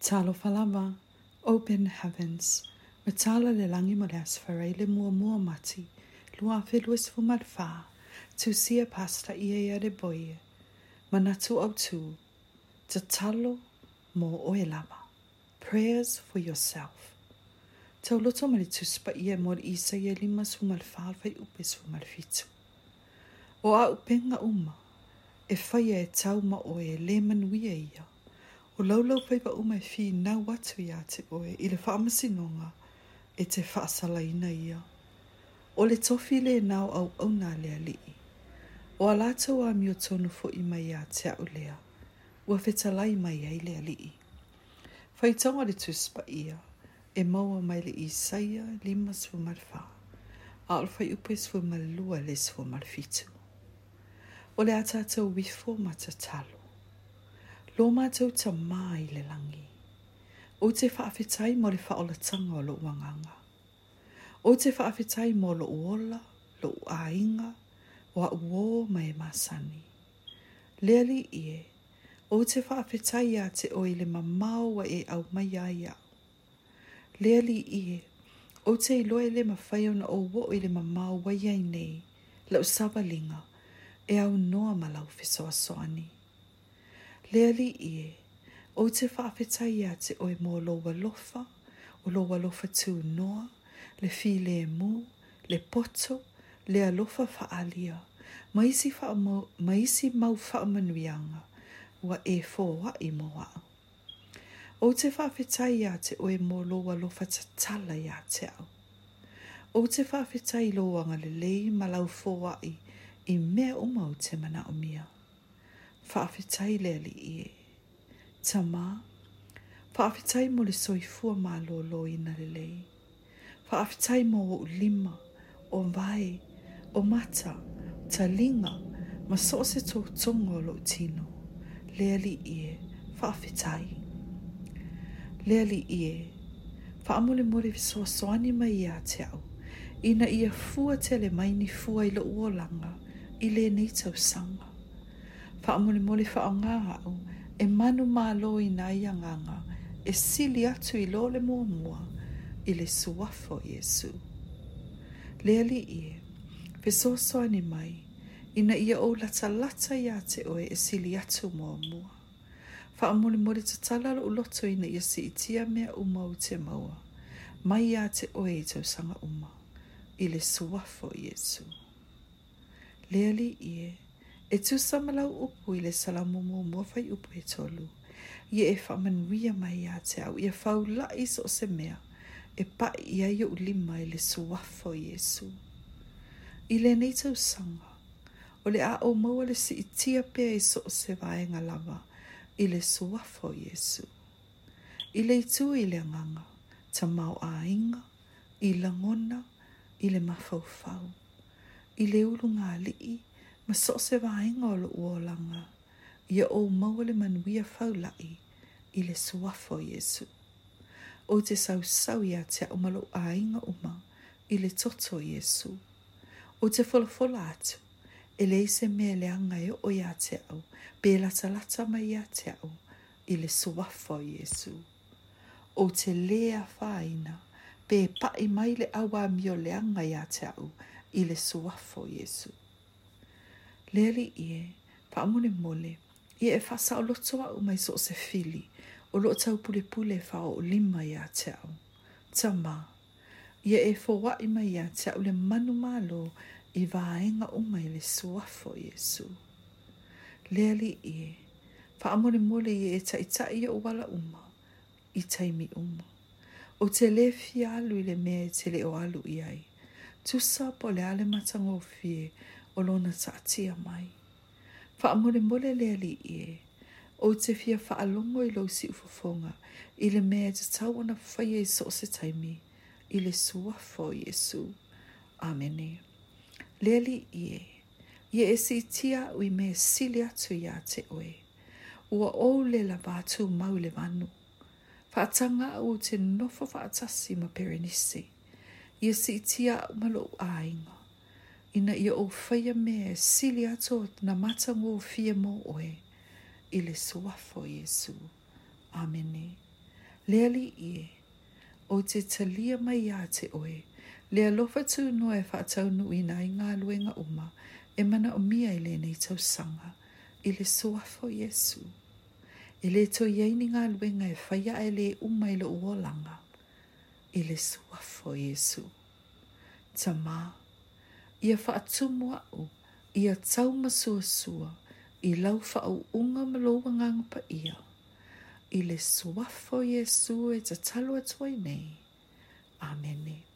Talofalama, open heavens, o tala le langi mo le asfare le mua mua mati, lua filwis fu madfa, tu sia pasta ia ia le boie, manatu au tu, tatalo mo oelama. Prayers for yourself. Tau loto mali tuspa ia mo le isa ia lima su malfalfa i upes fu malfitu. O a upenga uma, e faya e tau ma oe le manuia ia. O laulau pai pa umai fi na watu ia te oe i le whaamasinonga e te whaasala ina ia. O le tofi le nau au au nga lea lii. O alata wa mi o tonu fo i mai ia te au lea. Ua feta lai mai ai lea lii. Fai tonga le tuspa ia e maua mai le isaia lima sfu marfa. A o fai upe sfu malua le sfu marfitu. O le atata wifo matatalo lo mātou ta mai le langi. O te whaafetai mo le whaola tanga o lo wanganga. O te whaafetai mo lo uola, lo uainga, wa uo mai masani. Leali ie, o te whaafetai a te oi le mamau wa e au mai aia. Leali ie, o te iloe le mawhaio na o wo i le mamau wa iai nei, lau sabalinga, e au noa malau fesoa soani. Leali ie, le ali ie, o te whaafeta ia te oe mō loa lofa, o loa lofa tū noa, le fi le mū, le poto, le alofa whaalia, maisi, wha maisi mau whaamanuianga, wa e fōa i mōa. O te whaafeta ia te oe mō loa lofa ta tala ia te au. O te whaafeta i loa ngale lei malau fōa i, i mea o mau te mana o mia whaafetai le ali i e. Ta mā, whaafetai mo le soifua mā lolo i na lelei. Whaafetai mo o lima, o vai, o mata, ta linga, ma so se tō tongo lo tino. Le ali i e, whaafetai. Le ali i e, whaamole mori visoa soani mai a te au. Ina ia fua tele maini fua i lo uolanga i le nei tau sanga whaamole mole whaonga au, e manu mālo i nā i anganga, e sili atu i le mua mua, i le suafo Iesu. Lea li ie, pe sosoani mai, ina ia o lata lata ia te oe e sili atu mua mua. Wha amore mori ta talalo u loto ina ia si itia mea uma u te maua, mai ia te oe i tau sanga uma, i le suafo Iesu. Lea li ie, E tū samalau upu i le salamu mō mō fai upu e tolu. I e whamanuia mai a te au, i e whau lai so se mea, e pai i aio ulima i le suwafo i esu. I le nei tau sanga, o le a o maua le si itia pia i so se vaenga lava, i le suwafo i esu. I le itu i le nganga, ta mau a inga, i langona, i le mafau fau. I le ulunga li i, Ma so se wa inga o lo ua langa. Ia o maua le manuia fau lai i le suafo Jesu. O te sau sau ia te o malo a inga uma i le toto Jesu. O te folofola atu e le se mea le anga e o ia te au pe lata lata mai ia te au i le suafo Jesu. O te lea faina pe pa i mai le awa mio le anga ia te au i le suafo Jesu. Jesu. Leri ie, pa amone mole, ie e fasa o loto wa umai so se fili, o lo tau pule pule fa o lima ia te au. Ta ma, ia e fo wa ima ia te au le manu malo i vaenga umai le suafo Yesu. Leri ie, fa amone mole ie e taita ia wala uma, i taimi uma. O te le fi e alu i le me te le o alu iai tusa po le ale matanga o fie o lona sa atia mai. Fa amore mole le ali ie, o te fia fa alongo i lau si ufofonga, i le mea te tau ana whai e so se taimi, i le sua fo Jesu. Amene. Le ali ie, ie e si tia ui me sili atu ia te oe, ua o le la vātu mau le vanu, fa atanga au te nofo fa atasi ma perenisi ia si itia malo ainga. Ina ia o whaia me e sili ato na mata ngō fia mō oe. Ile suafo Jesu. Amene. Leali ie. O te talia mai a te oe. Le alofa tu no e whaatau nu ina i ngā luenga uma. E mana o mia i le nei tau sanga. Ile suafo Jesu. Ile to iei ni ngā luenga e whaia e le uma i lo uolanga. Amene i le suafo Iesu. Ta mā, ia whaatumu au, ia tau masuasua, i lau whaau unga maloa ngang pa ia. I le suafo Iesu e ta talo atuai nei. Amen. Amen.